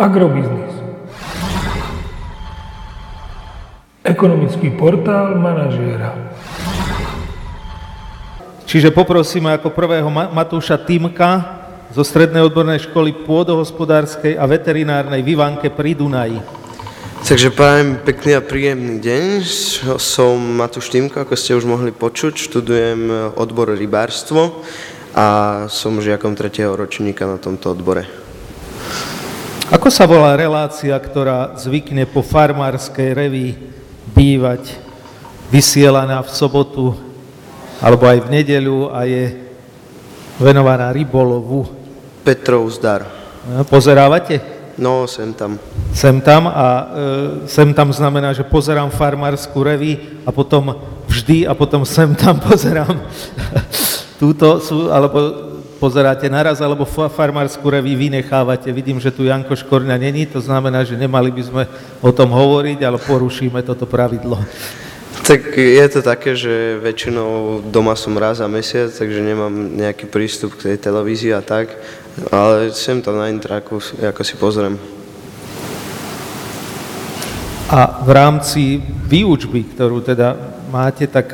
Agrobiznis. Ekonomický portál manažéra. Čiže poprosíme ako prvého Matúša Týmka zo Strednej odbornej školy pôdohospodárskej a veterinárnej Vivanke pri Dunaji. Takže prajem pekný a príjemný deň. Som Matúš Týmko, ako ste už mohli počuť. Študujem odbor rybárstvo a som žiakom tretieho ročníka na tomto odbore. Ako sa volá relácia, ktorá zvykne po farmárskej reví bývať vysielaná v sobotu alebo aj v nedeľu a je venovaná rybolovu? Petrov zdar. No, pozerávate? No, sem tam. Sem tam a e, sem tam znamená, že pozerám farmárskú reví a potom vždy a potom sem tam pozerám túto alebo pozeráte naraz, alebo farmárskú reví vynechávate. Vidím, že tu Janko Škorňa není, to znamená, že nemali by sme o tom hovoriť, ale porušíme toto pravidlo. Tak je to také, že väčšinou doma som raz za mesiac, takže nemám nejaký prístup k tej televízii a tak, ale sem tam na intraku, ako si pozriem. A v rámci výučby, ktorú teda máte, tak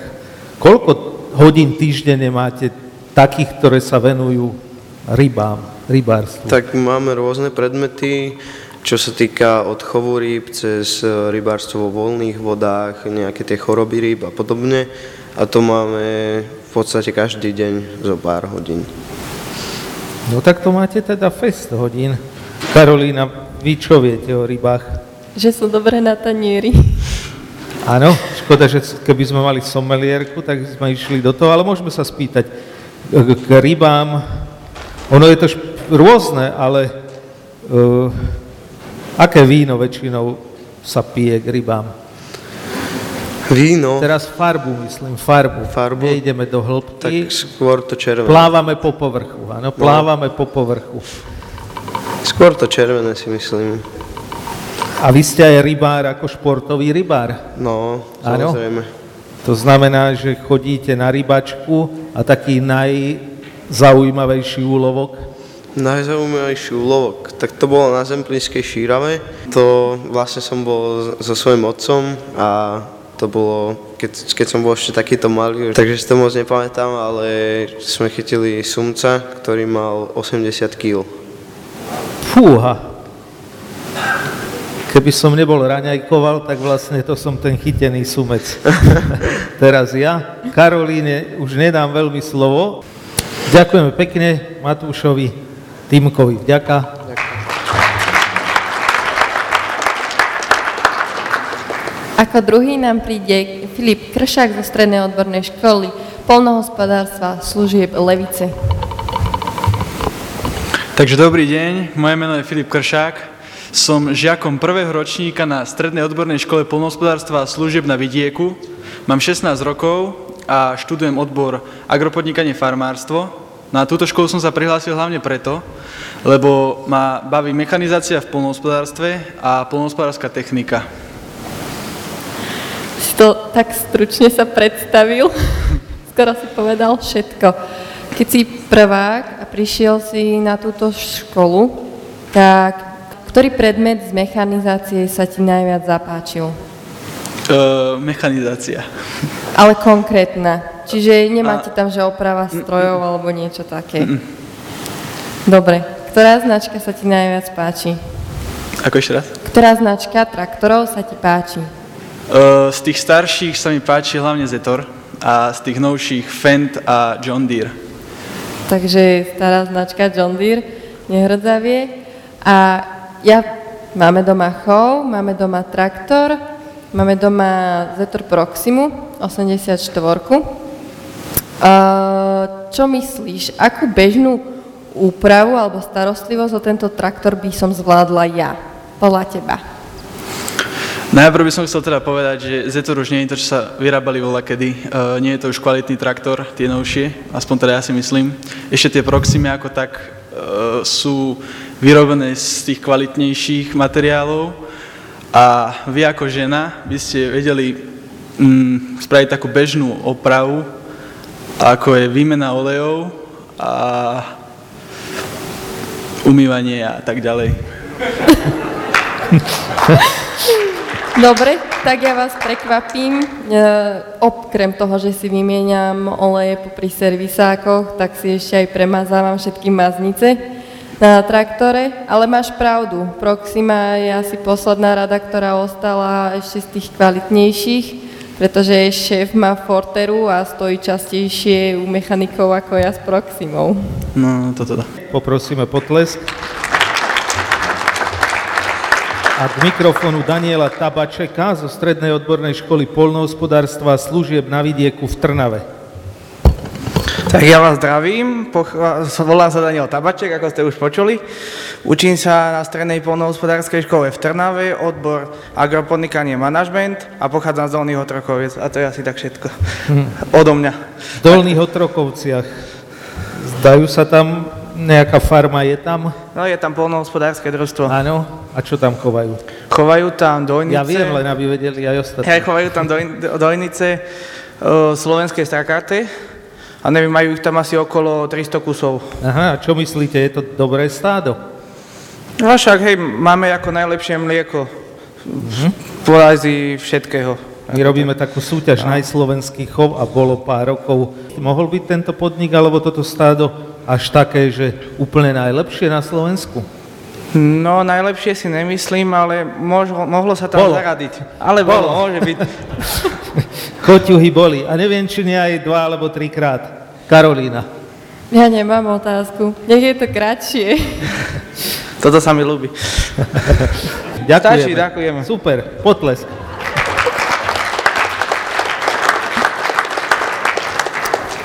koľko hodín týždenne máte takých, ktoré sa venujú rybám, rybárstvu? Tak máme rôzne predmety, čo sa týka od chovu rýb cez rybárstvo vo voľných vodách, nejaké tie choroby rýb a podobne. A to máme v podstate každý deň zo pár hodín. No tak to máte teda fest hodín. Karolína, vy čo viete o rybách? Že sú dobré na tanieri. Áno, škoda, že keby sme mali somelierku, tak sme išli do toho, ale môžeme sa spýtať k rybám. Ono je to rôzne, ale uh, aké víno väčšinou sa pije k rybám? Víno? Teraz farbu, myslím, farbu. Farbu? Nejdeme do hĺbky. Tak skôr to červené. Plávame po povrchu, áno, plávame no. po povrchu. Skôr to červené si myslím. A vy ste aj rybár ako športový rybár? No, samozrejme. To znamená, že chodíte na rybačku a taký najzaujímavejší úlovok? Najzaujímavejší úlovok? Tak to bolo na Zemplínskej šírave. To vlastne som bol so svojím otcom a to bolo, keď, keď som bol ešte takýto malý, takže si to moc nepamätám, ale sme chytili sumca, ktorý mal 80 kg. Fúha, Keby som nebol raňajkoval, tak vlastne to som ten chytený sumec. Teraz ja. Karolíne už nedám veľmi slovo. Ďakujeme pekne Matúšovi, Týmkovi. Vďaka. Ako druhý nám príde Filip Kršák zo Strednej odbornej školy polnohospodárstva služieb Levice. Takže dobrý deň, moje meno je Filip Kršák, som žiakom prvého ročníka na Strednej odbornej škole polnohospodárstva a služieb na vidieku. Mám 16 rokov a študujem odbor agropodnikanie farmárstvo. Na túto školu som sa prihlásil hlavne preto, lebo ma baví mechanizácia v polnohospodárstve a polnohospodárska technika. Si to tak stručne sa predstavil. Skoro si povedal všetko. Keď si prvák a prišiel si na túto školu, tak ktorý predmet z mechanizácie sa ti najviac zapáčil? Uh, mechanizácia. Ale konkrétna. Čiže nemáte tam, že oprava strojov alebo niečo také. Dobre. Ktorá značka sa ti najviac páči? Ako ešte raz? Ktorá značka traktorov sa ti páči? Uh, z tých starších sa mi páči hlavne Zetor a z tých novších Fendt a John Deere. Takže stará značka John Deere, nehrdzavie. A ja, máme doma chov, máme doma traktor, máme doma Zetor Proximu 84. Uh, čo myslíš, akú bežnú úpravu alebo starostlivosť o tento traktor by som zvládla ja, podľa teba? Najprv by som chcel teda povedať, že Zetor už nie je to, čo sa vyrábali voľa kedy. Uh, nie je to už kvalitný traktor, tie novšie, aspoň teda ja si myslím. Ešte tie Proximy ako tak uh, sú vyrobené z tých kvalitnejších materiálov a vy ako žena by ste vedeli mm, spraviť takú bežnú opravu, ako je výmena olejov a umývanie a tak ďalej. Dobre, tak ja vás prekvapím. E, okrem toho, že si vymieňam oleje pri servisákoch, tak si ešte aj premazávam všetky maznice na traktore, ale máš pravdu. Proxima je asi posledná rada, ktorá ostala ešte z tých kvalitnejších, pretože šéf má Forteru a stojí častejšie u mechanikov ako ja s Proximou. No, to teda. Poprosíme potlesk. A k mikrofónu Daniela Tabačeka zo Strednej odbornej školy polnohospodárstva a služieb na vidieku v Trnave. Tak ja vás zdravím, volám sa Daniel Tabaček, ako ste už počuli. Učím sa na Strednej polnohospodárskej škole v Trnave, odbor agropodnikanie manažment a pochádzam z Dolných Otrokoviec. A to je asi tak všetko. Odo mňa. V Dolných Otrokovciach. Zdajú sa tam, nejaká farma je tam? No je tam polnohospodárske družstvo. Áno. A čo tam chovajú? Chovajú tam dojnice. Ja viem, len aby vedeli aj ostatní. Hej, chovajú tam doj, dojnice uh, slovenské strakate. A neviem, majú ich tam asi okolo 300 kusov. Aha, a čo myslíte, je to dobré stádo? No však, hej, máme ako najlepšie mlieko v Ázii všetkého. My robíme takú súťaž najslovenský chov a bolo pár rokov. Mohol byť tento podnik alebo toto stádo až také, že úplne najlepšie na Slovensku? No, najlepšie si nemyslím, ale mohlo, mohlo sa tam Bolo. zaradiť. Ale bolo, môže byť. Koťuhy boli. A neviem, či nie aj dva alebo trikrát. Karolína. Ja nemám otázku. Nech je to kratšie. Toto sa mi ľúbi. Ďakujeme. Stačí, ďakujeme. Super, potlesk.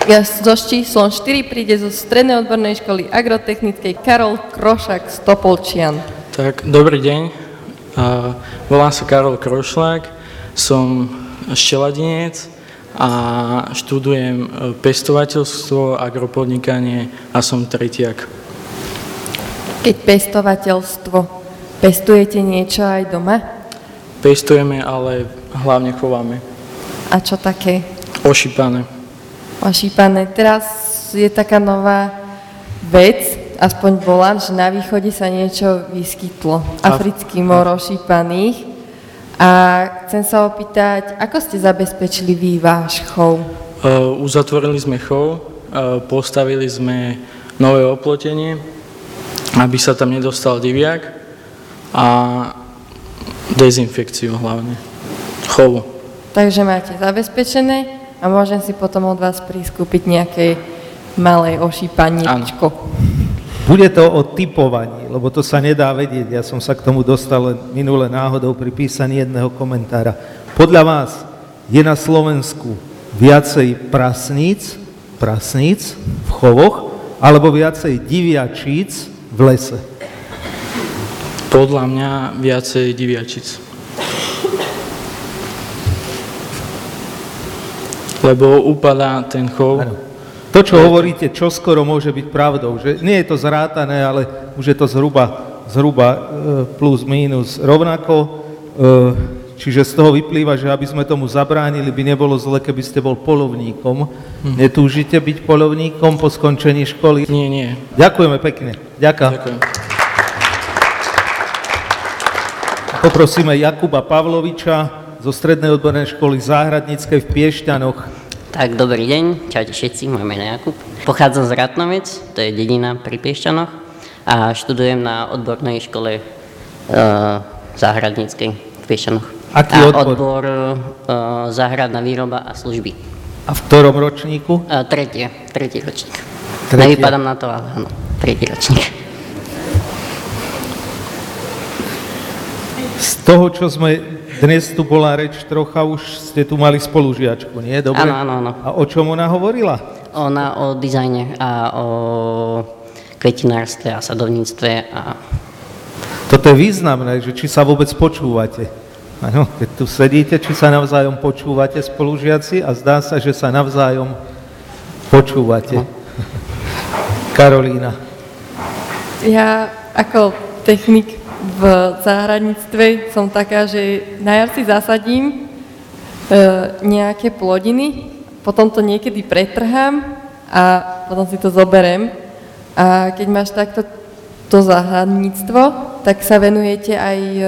Ja so číslom 4 príde zo Strednej odbornej školy agrotechnickej Karol Krošak z Topolčian. Tak, dobrý deň. Volám sa Karol Krošlák, som šteladinec a študujem e, pestovateľstvo, agropodnikanie a som tretiak. Keď pestovateľstvo, pestujete niečo aj doma? Pestujeme, ale hlavne chováme. A čo také? Ošípané. Ošípané. Teraz je taká nová vec, aspoň volám, že na východe sa niečo vyskytlo. Africký mor ošípaných. A chcem sa opýtať, ako ste zabezpečili vy váš chov? E, Uzatvorili sme chov, e, postavili sme nové oplotenie, aby sa tam nedostal diviak a dezinfekciu hlavne. Chovu. Takže máte zabezpečené a môžem si potom od vás priskúpiť nejaké malé ošípaničko. Bude to o typovaní, lebo to sa nedá vedieť. Ja som sa k tomu dostal minule náhodou pri písaní jedného komentára. Podľa vás je na Slovensku viacej prasníc, prasníc v chovoch, alebo viacej diviačíc v lese? Podľa mňa viacej diviačic. Lebo upadá ten chov. Áno. To, čo hovoríte, čo skoro môže byť pravdou, že nie je to zrátané, ale už je to zhruba, zhruba e, plus mínus rovnako, e, čiže z toho vyplýva, že aby sme tomu zabránili, by nebolo zle, keby ste bol polovníkom. Netúžite byť polovníkom po skončení školy? Nie, nie. Ďakujeme pekne. Ďakujem. Ďakujem. Poprosíme Jakuba Pavloviča zo Strednej odbornej školy Záhradníckej v Piešťanoch. Tak, dobrý deň, čaute všetci, moje meno je Jakub. Pochádzam z Ratnovec, to je dedina pri Piešťanoch a študujem na odbornej škole uh, záhradníckej v Piešťanoch. Aký a odbor? odbor uh, záhradná výroba a služby. A v ktorom ročníku? Uh, tretie, tretí ročník. Tretie. Nevypadám na to, ale áno, tretí ročník. Z toho, čo sme dnes tu bola reč trocha, už ste tu mali spolužiačku, nie? Dobre? Áno, áno, áno. A o čom ona hovorila? Ona o dizajne a o kvetinárstve a sadovníctve a Toto je významné, že či sa vôbec počúvate. Áno, keď tu sedíte, či sa navzájom počúvate spolužiaci a zdá sa, že sa navzájom počúvate. Karolína. Ja ako technik v záhradníctve som taká, že na jar si zasadím e, nejaké plodiny, potom to niekedy pretrhám a potom si to zoberem. A keď máš takto to záhradníctvo, tak sa venujete aj e,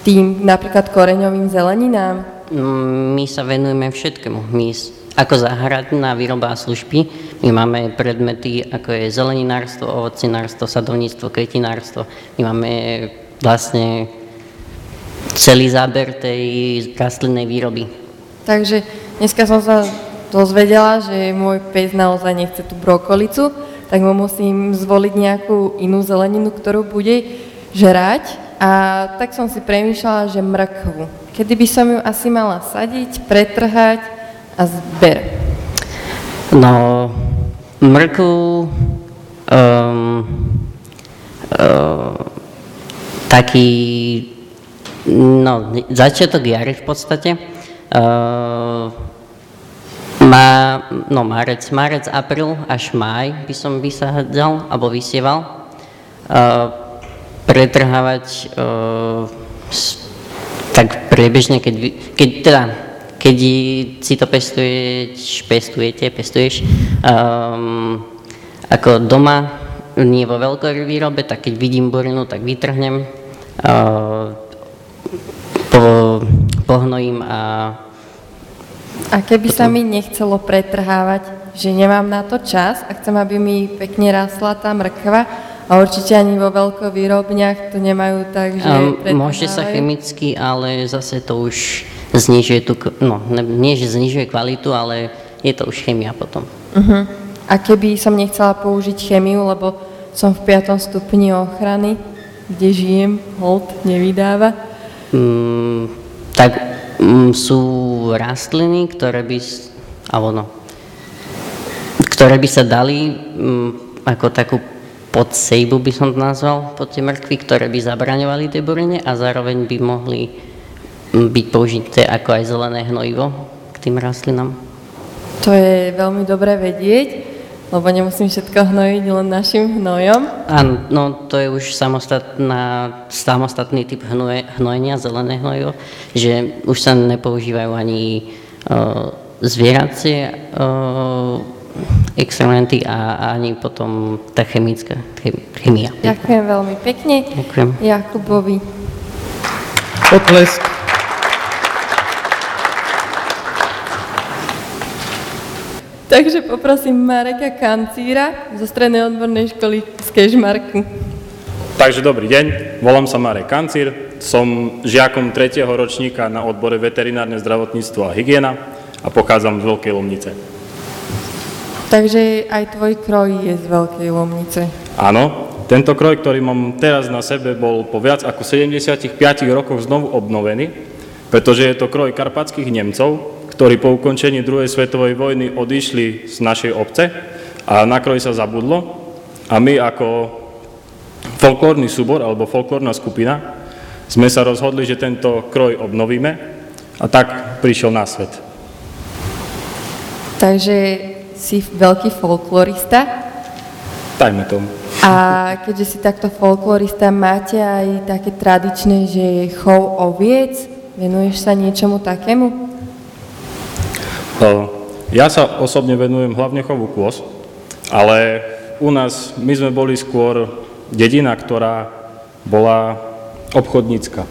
tým napríklad koreňovým zeleninám? Mm, My sa venujeme všetkému. My ako záhradná výroba a služby, my máme predmety ako je zeleninárstvo, ovocinárstvo, sadovníctvo, kvetinárstvo. My máme vlastne celý záber tej rastlinnej výroby. Takže dneska som sa dozvedela, že môj pes naozaj nechce tú brokolicu, tak mu musím zvoliť nejakú inú zeleninu, ktorú bude žrať. A tak som si premýšľala, že mrkvu. Kedy by som ju asi mala sadiť, pretrhať a zber. No, mrku, um, uh, taký, no, začiatok jary v podstate. Uh, má, no, marec, marec, apríl až máj by som vysádzal, alebo vysieval. Uh, pretrhávať uh, tak priebežne, keď, keď teda, keď si to pestuješ, pestujete, pestuješ, um, ako doma, nie vo veľkej výrobe, tak keď vidím burinu, tak vytrhnem, uh, po, pohnojím a A keby sa mi nechcelo pretrhávať, že nemám na to čas a chcem, aby mi pekne rastla tá mrkva a určite ani vo veľkovýrobniach to nemajú tak, že Um, môže sa chemicky, ale zase to už znižuje tú, no ne, nie že znižuje kvalitu, ale je to už chemia potom. Uh-huh. A keby som nechcela použiť chemiu, lebo som v 5. stupni ochrany, kde žijem, hold nevydáva, Mm, tak mm, sú rastliny, ktoré by, alebo no, ktoré by sa dali mm, ako takú podsejbu by som to nazval, pod tie mrkvy, ktoré by zabraňovali tej burine a zároveň by mohli byť použité ako aj zelené hnojivo k tým rastlinám. to je veľmi dobré vedieť, lebo nemusím všetko hnojiť len našim hnojom. Áno, no to je už samostatná, samostatný typ hnoje, hnojenia, zelené hnojivo, že už sa nepoužívajú ani uh, zvieracie uh, experimenty a ani potom tá chemická chem, chemia. Ďakujem veľmi pekne Ďakujem. Jakubovi. Potlesk. Takže poprosím Mareka Kancíra zo Strednej odbornej školy z Kežmarku. Takže dobrý deň, volám sa Marek Kancír, som žiakom 3. ročníka na odbore veterinárne zdravotníctvo a hygiena a pochádzam z Veľkej Lomnice. Takže aj tvoj kroj je z Veľkej Lomnice. Áno, tento kroj, ktorý mám teraz na sebe, bol po viac ako 75 rokoch znovu obnovený, pretože je to kroj karpatských Nemcov, ktorí po ukončení druhej svetovej vojny odišli z našej obce a na kroj sa zabudlo a my ako folklórny súbor alebo folklórna skupina sme sa rozhodli, že tento kroj obnovíme a tak prišiel na svet. Takže si veľký folklorista Dajme tomu. a keďže si takto folklorista, máte aj také tradičné, že je chov oviec? Venuješ sa niečomu takému? O, Ja sa osobne venujem hlavne chovu kôz, ale u nás my sme boli skôr dedina, ktorá bola obchodnícka.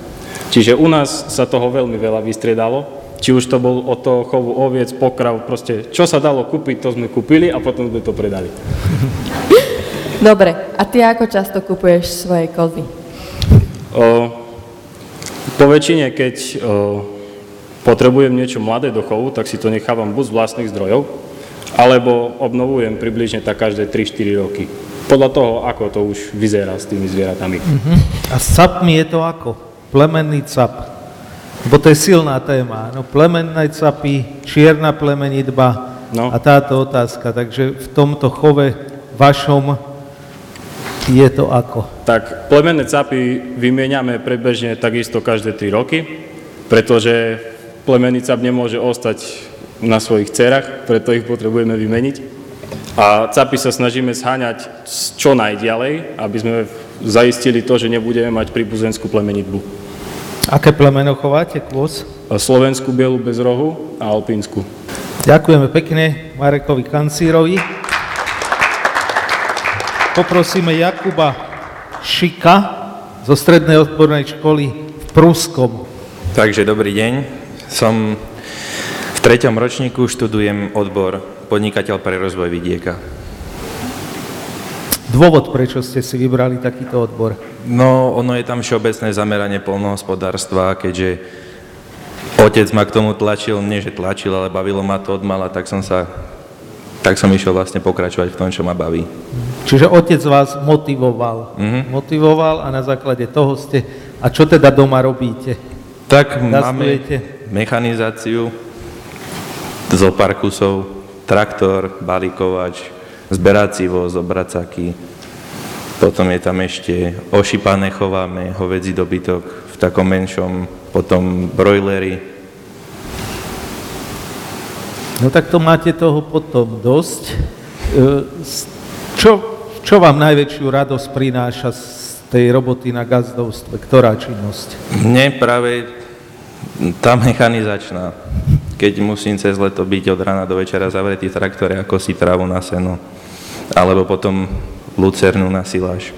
Čiže u nás sa toho veľmi veľa vystriedalo, či už to bol od toho chovu oviec, pokrav, proste čo sa dalo kúpiť, to sme kúpili a potom sme to predali. Dobre, a ty ako často kupuješ svoje kozy? O, po väčšine, keď o, potrebujem niečo mladé do chovu, tak si to nechávam buď z vlastných zdrojov, alebo obnovujem približne tak každé 3-4 roky. Podľa toho, ako to už vyzerá s tými zvieratami. A s capmi je to ako? Plemenný cap. Bo to je silná téma. No, plemenné capy, čierna plemenitba No. a táto otázka. Takže v tomto chove vašom je to ako? Tak plemenné capy vymieňame prebežne takisto každé 3 roky, pretože plemenný cap nemôže ostať na svojich cerách, preto ich potrebujeme vymeniť. A capy sa snažíme zháňať s- čo najďalej, aby sme zaistili to, že nebudeme mať príbuzenskú plemenitbu. Aké plemeno chováte, kôz? Slovenskú bielu bez rohu a alpínsku. Ďakujeme pekne Marekovi Kancírovi. Poprosíme Jakuba Šika zo strednej odbornej školy v Pruskom. Takže dobrý deň. Som v treťom ročníku, študujem odbor podnikateľ pre rozvoj vidieka. Dôvod, prečo ste si vybrali takýto odbor? No, ono je tam všeobecné zameranie polnohospodárstva, keďže otec ma k tomu tlačil, nie že tlačil, ale bavilo ma to od mala, tak som sa tak som išiel vlastne pokračovať v tom, čo ma baví. Čiže otec vás motivoval. Mhm. Motivoval a na základe toho ste... A čo teda doma robíte? Tak máme mechanizáciu, zo pár kusov, traktor, balíkovač, zberací voz, obracaky. Potom je tam ešte ošípané chováme, hovedzí dobytok v takom menšom, potom brojlery. No tak to máte toho potom dosť. E, Čo, čo vám najväčšiu radosť prináša z tej roboty na gazdovstve? Ktorá činnosť? Mne práve tá mechanizačná, keď musím cez leto byť od rána do večera zavretý v traktore ako si trávu na seno, alebo potom lucernu na siláž.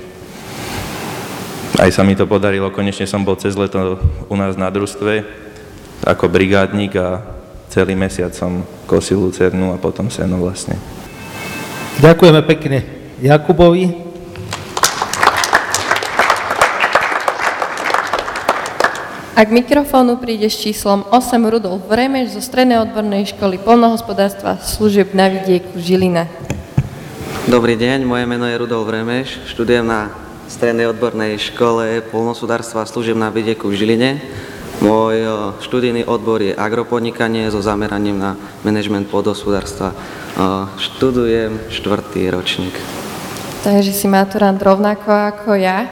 Aj sa mi to podarilo, konečne som bol cez leto u nás na družstve ako brigádnik a celý mesiac som kosil lucernu a potom seno vlastne. Ďakujeme pekne Jakubovi. A k mikrofónu príde s číslom 8 Rudolf Vremeš zo Strednej odbornej školy polnohospodárstva služieb na vidieku Žilina. Dobrý deň, moje meno je Rudolf Remeš, študujem na Strednej odbornej škole polnohospodárstva služieb na vidieku v Žiline. Môj o, študijný odbor je agropodnikanie so zameraním na manažment podhospodárstva. O, Študujem štvrtý ročník. Takže si maturant rovnako ako ja.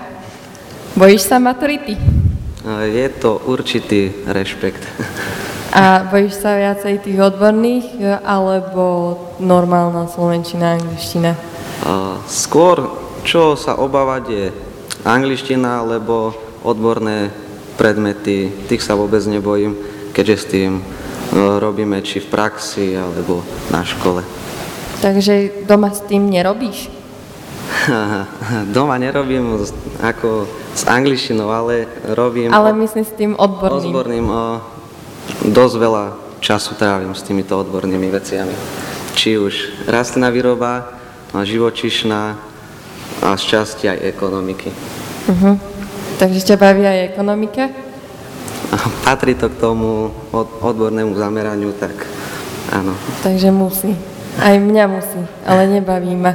Bojíš sa maturity? Je to určitý rešpekt. A bojíš sa viacej tých odborných, e, alebo normálna slovenčina, angličtina? Skôr, čo sa obávať je angličtina, alebo odborné predmety, tých sa vôbec nebojím, keďže s tým o, robíme či v praxi, alebo na škole. Takže doma s tým nerobíš? Doma nerobím ako s angličtinou, ale robím Ale myslím s tým odborným. odborným. O, dosť veľa času trávim s týmito odbornými veciami. Či už rastlinná výroba, živočišná a z časti aj ekonomiky. Uh-huh. Takže ťa baví aj ekonomika? A patrí to k tomu od, odbornému zameraniu, tak áno. Takže musí. Aj mňa musí, ale nebaví ma.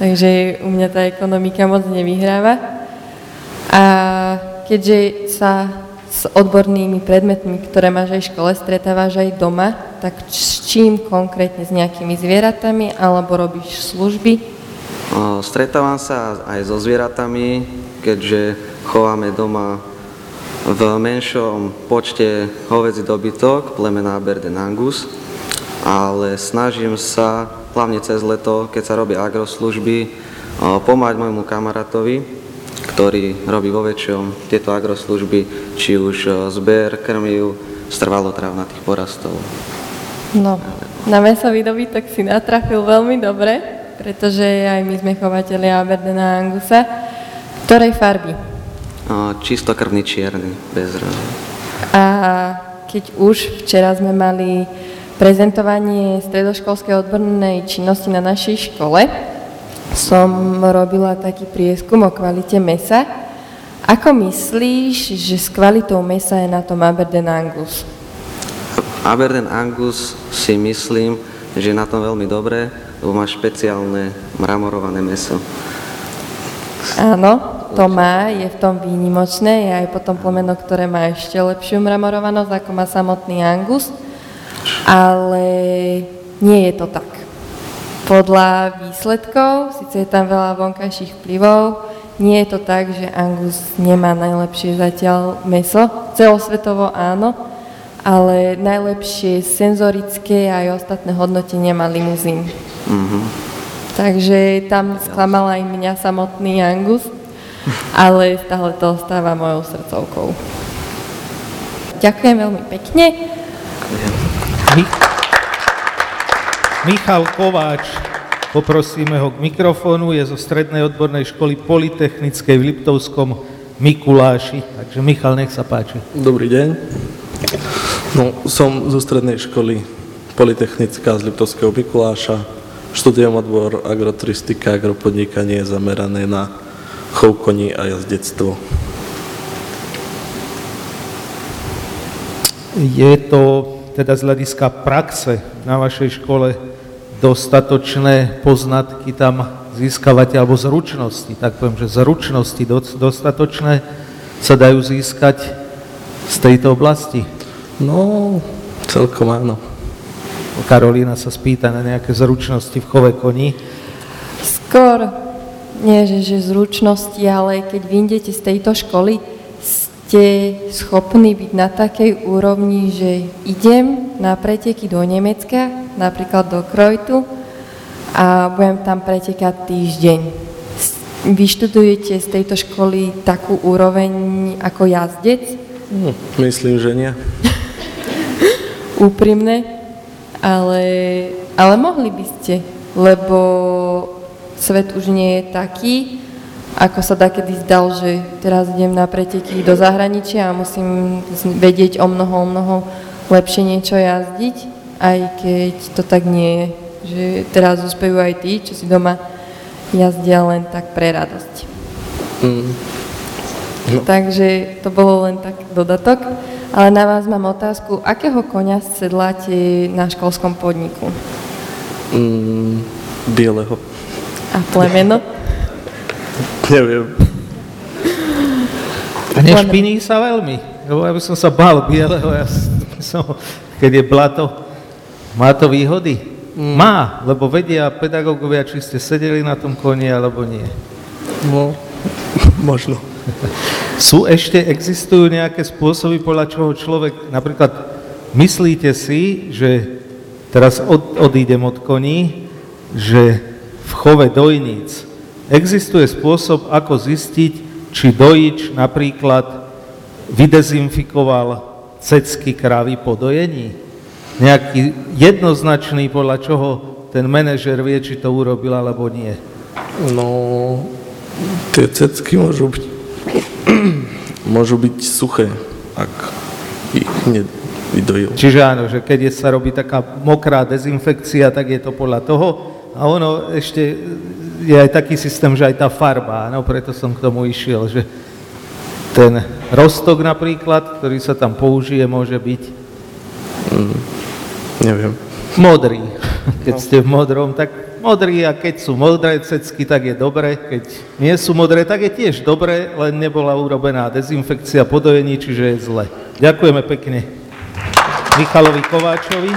Takže u mňa tá ekonomika moc nevyhráva. A keďže sa s odbornými predmetmi, ktoré máš aj v škole, stretávaš aj doma, tak s čím konkrétne? S nejakými zvieratami alebo robíš služby? Stretávam sa aj so zvieratami, keďže chováme doma v menšom počte hovedzí dobytok, plemena Aberdeen Angus, ale snažím sa, hlavne cez leto, keď sa robia agroslužby, pomáhať môjmu kamarátovi, ktorý robí vo väčšom tieto agroslužby, či už o, zber, krmiv, strvalotrávnatých porastov. No, na mesový dobytok si natrafil veľmi dobre, pretože aj my sme chovateľi Aberdeena Angusa. Ktorej farby? O, Čistokrvný čierny, bez rozu. A keď už včera sme mali prezentovanie stredoškolskej odbornej činnosti na našej škole, som robila taký prieskum o kvalite mesa. Ako myslíš, že s kvalitou mesa je na tom Aberdeen Angus? Aberdeen Angus si myslím, že je na tom veľmi dobre, lebo má špeciálne mramorované meso. Áno, to má, je v tom výnimočné, je aj potom plemeno, ktoré má ešte lepšiu mramorovanosť, ako má samotný Angus, ale nie je to tak. Podľa výsledkov, síce je tam veľa vonkajších vplyvov, nie je to tak, že Angus nemá najlepšie zatiaľ meso, celosvetovo áno, ale najlepšie senzorické a aj ostatné hodnotenia má limuzín. Mhm. Takže tam sklamal aj mňa samotný Angus, ale stále to ostáva mojou srdcovkou. Ďakujem veľmi pekne. Mi- Michal Kováč, poprosíme ho k mikrofónu, je zo Strednej odbornej školy Politechnickej v Liptovskom Mikuláši. Takže Michal, nech sa páči. Dobrý deň. No, som zo strednej školy Politechnická z Liptovského Mikuláša. Študujem odbor agroturistika, agropodnikanie zamerané na chov koní a jazdectvo. Je to teda z hľadiska praxe na vašej škole dostatočné poznatky tam získavate, alebo zručnosti, tak poviem, že zručnosti dostatočné sa dajú získať z tejto oblasti? No, celkom áno. Karolína sa spýta na nejaké zručnosti v chove koní. Skôr nie, že, že zručnosti, ale keď vyjdete z tejto školy, ste schopní byť na takej úrovni, že idem na preteky do Nemecka, napríklad do Krojtu, a budem tam pretekať týždeň. Vyštudujete z tejto školy takú úroveň ako jazdec? Hm, myslím, že nie. Úprimne, ale, ale mohli by ste, lebo svet už nie je taký, ako sa kedy zdal, že teraz idem na preteky do zahraničia a musím vedieť o mnoho, o mnoho lepšie niečo jazdiť, aj keď to tak nie je. Že teraz uspejú aj tí, čo si doma jazdia len tak pre radosť. Mm. No. Takže to bolo len tak dodatok. Ale na vás mám otázku, akého konia sedláte na školskom podniku? Mm, bieleho. A plemeno? Neviem. A nešpiní sa veľmi, lebo ja by som sa bál bieleho, ja som, keď je blato, má to výhody? Mm. Má, lebo vedia pedagógovia, či ste sedeli na tom koni, alebo nie. No, možno. Sú ešte, existujú nejaké spôsoby, podľa čoho človek, napríklad, myslíte si, že teraz od, odídem od koní, že v chove dojníc Existuje spôsob, ako zistiť, či dojič napríklad vydezinfikoval cecky krávy po dojení. Nejaký jednoznačný, podľa čoho ten manažer vie, či to urobil alebo nie. No, tie cecky môžu byť, môžu byť suché, ak ich nedojil. Čiže áno, že keď je, sa robí taká mokrá dezinfekcia, tak je to podľa toho. A ono ešte je aj taký systém, že aj tá farba, no preto som k tomu išiel, že ten rostok napríklad, ktorý sa tam použije, môže byť... Mm, neviem. Modrý. Keď no. ste v modrom, tak modrý a keď sú modré cecky, tak je dobre. Keď nie sú modré, tak je tiež dobre, len nebola urobená dezinfekcia podojení, čiže je zle. Ďakujeme pekne Michalovi Kováčovi.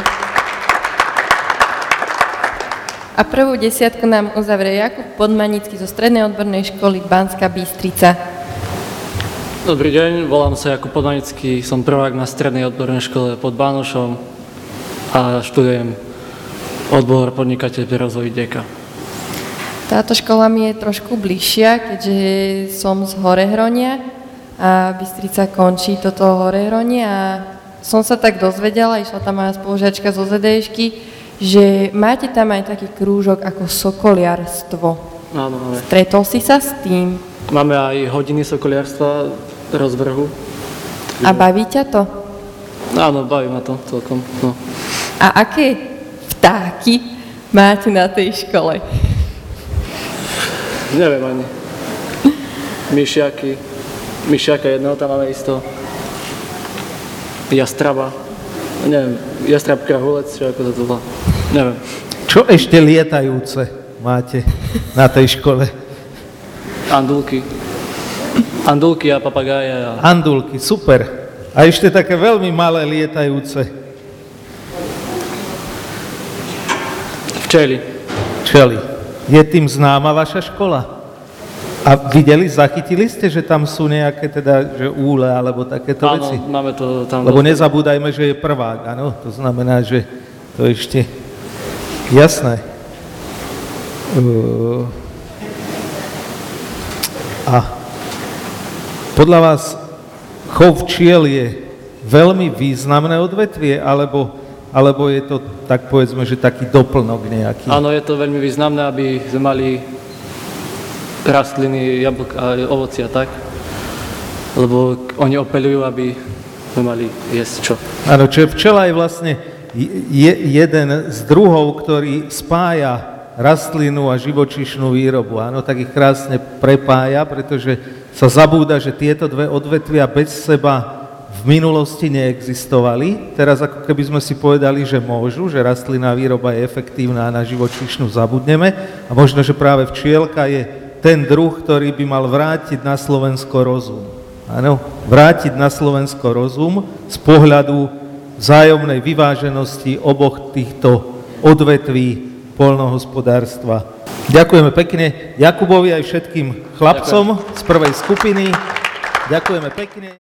A prvú desiatku nám uzavrie Jakub Podmanický zo Strednej odbornej školy Banská Bystrica. Dobrý deň, volám sa Jakub Podmanický, som prvák na Strednej odbornej škole pod Bánošom a študujem odbor podnikateľ rozvoj deka. Táto škola mi je trošku bližšia, keďže som z Horehronia a Bystrica končí toto Horehronie a som sa tak dozvedela, išla tam moja spolužiačka zo ZDŠky, že máte tam aj taký krúžok ako sokoliarstvo. Áno, máme. Stretol si sa s tým? Máme aj hodiny sokoliarstva rozvrhu. A baví ťa to? Áno, baví ma to celkom. No. A aké vtáky máte na tej škole? Neviem ani. Myšiaky. Myšiaka jedného tam máme isto. Jastraba. Neviem, jastrab krahulec, čo ako to tu volá. Neviem. Čo ešte lietajúce máte na tej škole? Andulky. Andulky a papagáje. A... Andulky, super. A ešte také veľmi malé lietajúce. Včely. Včely. Je tým známa vaša škola? A videli, zachytili ste, že tam sú nejaké teda, že úle alebo takéto Áno, veci? máme to tam. Lebo nezabúdajme, že je prvák, áno? To znamená, že to ešte Jasné. Uh, a podľa vás chov včiel je veľmi významné odvetvie, alebo, alebo je to tak povedzme, že taký doplnok nejaký? Áno, je to veľmi významné, aby sme mali rastliny, jablk a ovocia, tak? lebo oni opeľujú, aby sme mali jesť čo. Áno, čiže včela je vlastne je, jeden z druhov, ktorý spája rastlinu a živočišnú výrobu. Áno, tak ich krásne prepája, pretože sa zabúda, že tieto dve odvetvia bez seba v minulosti neexistovali. Teraz ako keby sme si povedali, že môžu, že rastlinná výroba je efektívna a na živočišnú zabudneme. A možno, že práve včielka je ten druh, ktorý by mal vrátiť na Slovensko rozum. Áno, vrátiť na Slovensko rozum z pohľadu vzájomnej vyváženosti oboch týchto odvetví polnohospodárstva. Ďakujeme pekne Jakubovi aj všetkým chlapcom Ďakujem. z prvej skupiny. Ďakujeme pekne.